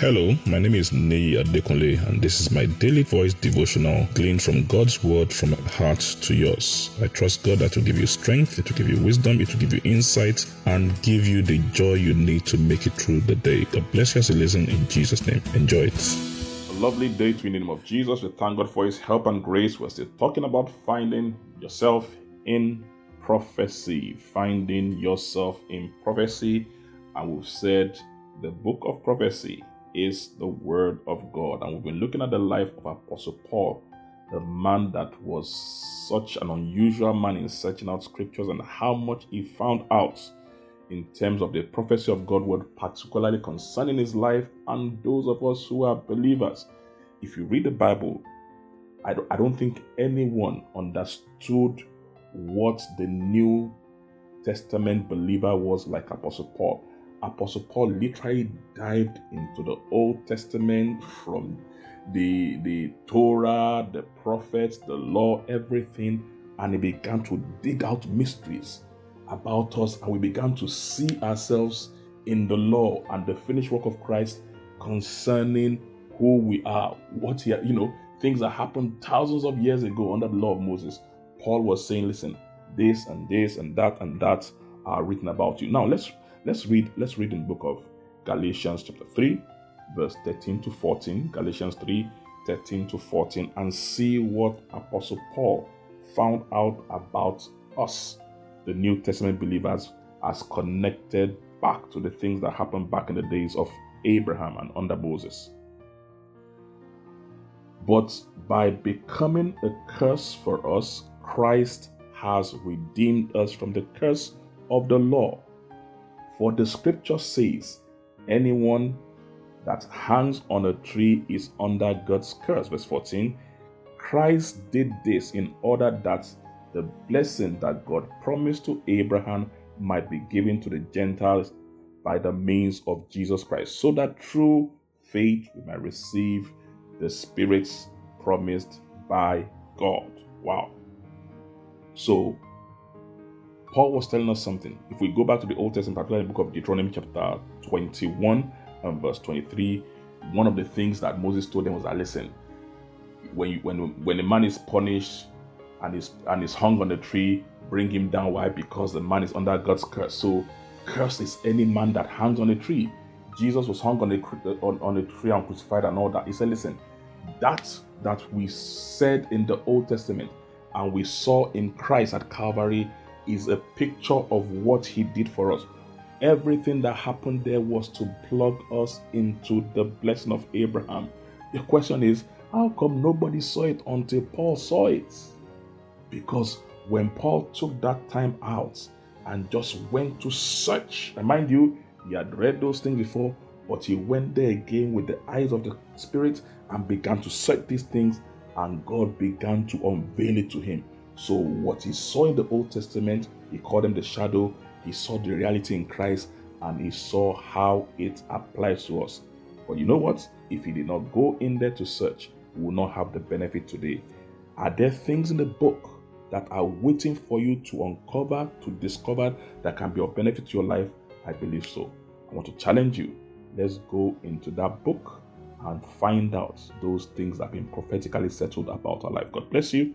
Hello, my name is Nei Adekunle, and this is my daily voice devotional gleaned from God's word from my heart to yours. I trust God that will give you strength, it will give you wisdom, it will give you insight, and give you the joy you need to make it through the day. God bless you as you listen in Jesus' name. Enjoy it. A lovely day to in the name of Jesus. We thank God for His help and grace. We're still talking about finding yourself in prophecy, finding yourself in prophecy, and we've said the book of prophecy is the Word of God. And we've been looking at the life of Apostle Paul, the man that was such an unusual man in searching out scriptures and how much he found out in terms of the prophecy of God word, particularly concerning his life and those of us who are believers. If you read the Bible, I don't, think anyone understood what the New Testament believer was like Apostle Paul. Apostle Paul literally dived into the Old Testament from the, the Torah, the prophets, the law, everything, and he began to dig out mysteries about us, and we began to see ourselves in the law and the finished work of Christ concerning who we are, what he, you know, things that happened thousands of years ago under the law of Moses. Paul was saying, listen, this and this and that and that are written about you. Now let's Let's read, let's read in the book of Galatians chapter 3, verse 13 to 14. Galatians 3, 13 to 14, and see what Apostle Paul found out about us, the New Testament believers, as connected back to the things that happened back in the days of Abraham and under Moses. But by becoming a curse for us, Christ has redeemed us from the curse of the law for the scripture says, anyone that hangs on a tree is under God's curse. Verse 14 Christ did this in order that the blessing that God promised to Abraham might be given to the Gentiles by the means of Jesus Christ, so that through faith we might receive the spirits promised by God. Wow. So Paul was telling us something. If we go back to the Old Testament, particularly the book of Deuteronomy, chapter 21 and verse 23, one of the things that Moses told them was that listen, when you, when when a man is punished and is and is hung on the tree, bring him down. Why? Because the man is under God's curse. So, curse is any man that hangs on a tree. Jesus was hung on a uh, on, on a tree and crucified and all that. He said, listen, that that we said in the Old Testament and we saw in Christ at Calvary is a picture of what he did for us. Everything that happened there was to plug us into the blessing of Abraham. The question is, how come nobody saw it until Paul saw it? Because when Paul took that time out and just went to search, and mind you, he had read those things before, but he went there again with the eyes of the Spirit and began to search these things, and God began to unveil it to him. So, what he saw in the Old Testament, he called them the shadow. He saw the reality in Christ and he saw how it applies to us. But you know what? If he did not go in there to search, we will not have the benefit today. Are there things in the book that are waiting for you to uncover, to discover that can be of benefit to your life? I believe so. I want to challenge you. Let's go into that book and find out those things that have been prophetically settled about our life. God bless you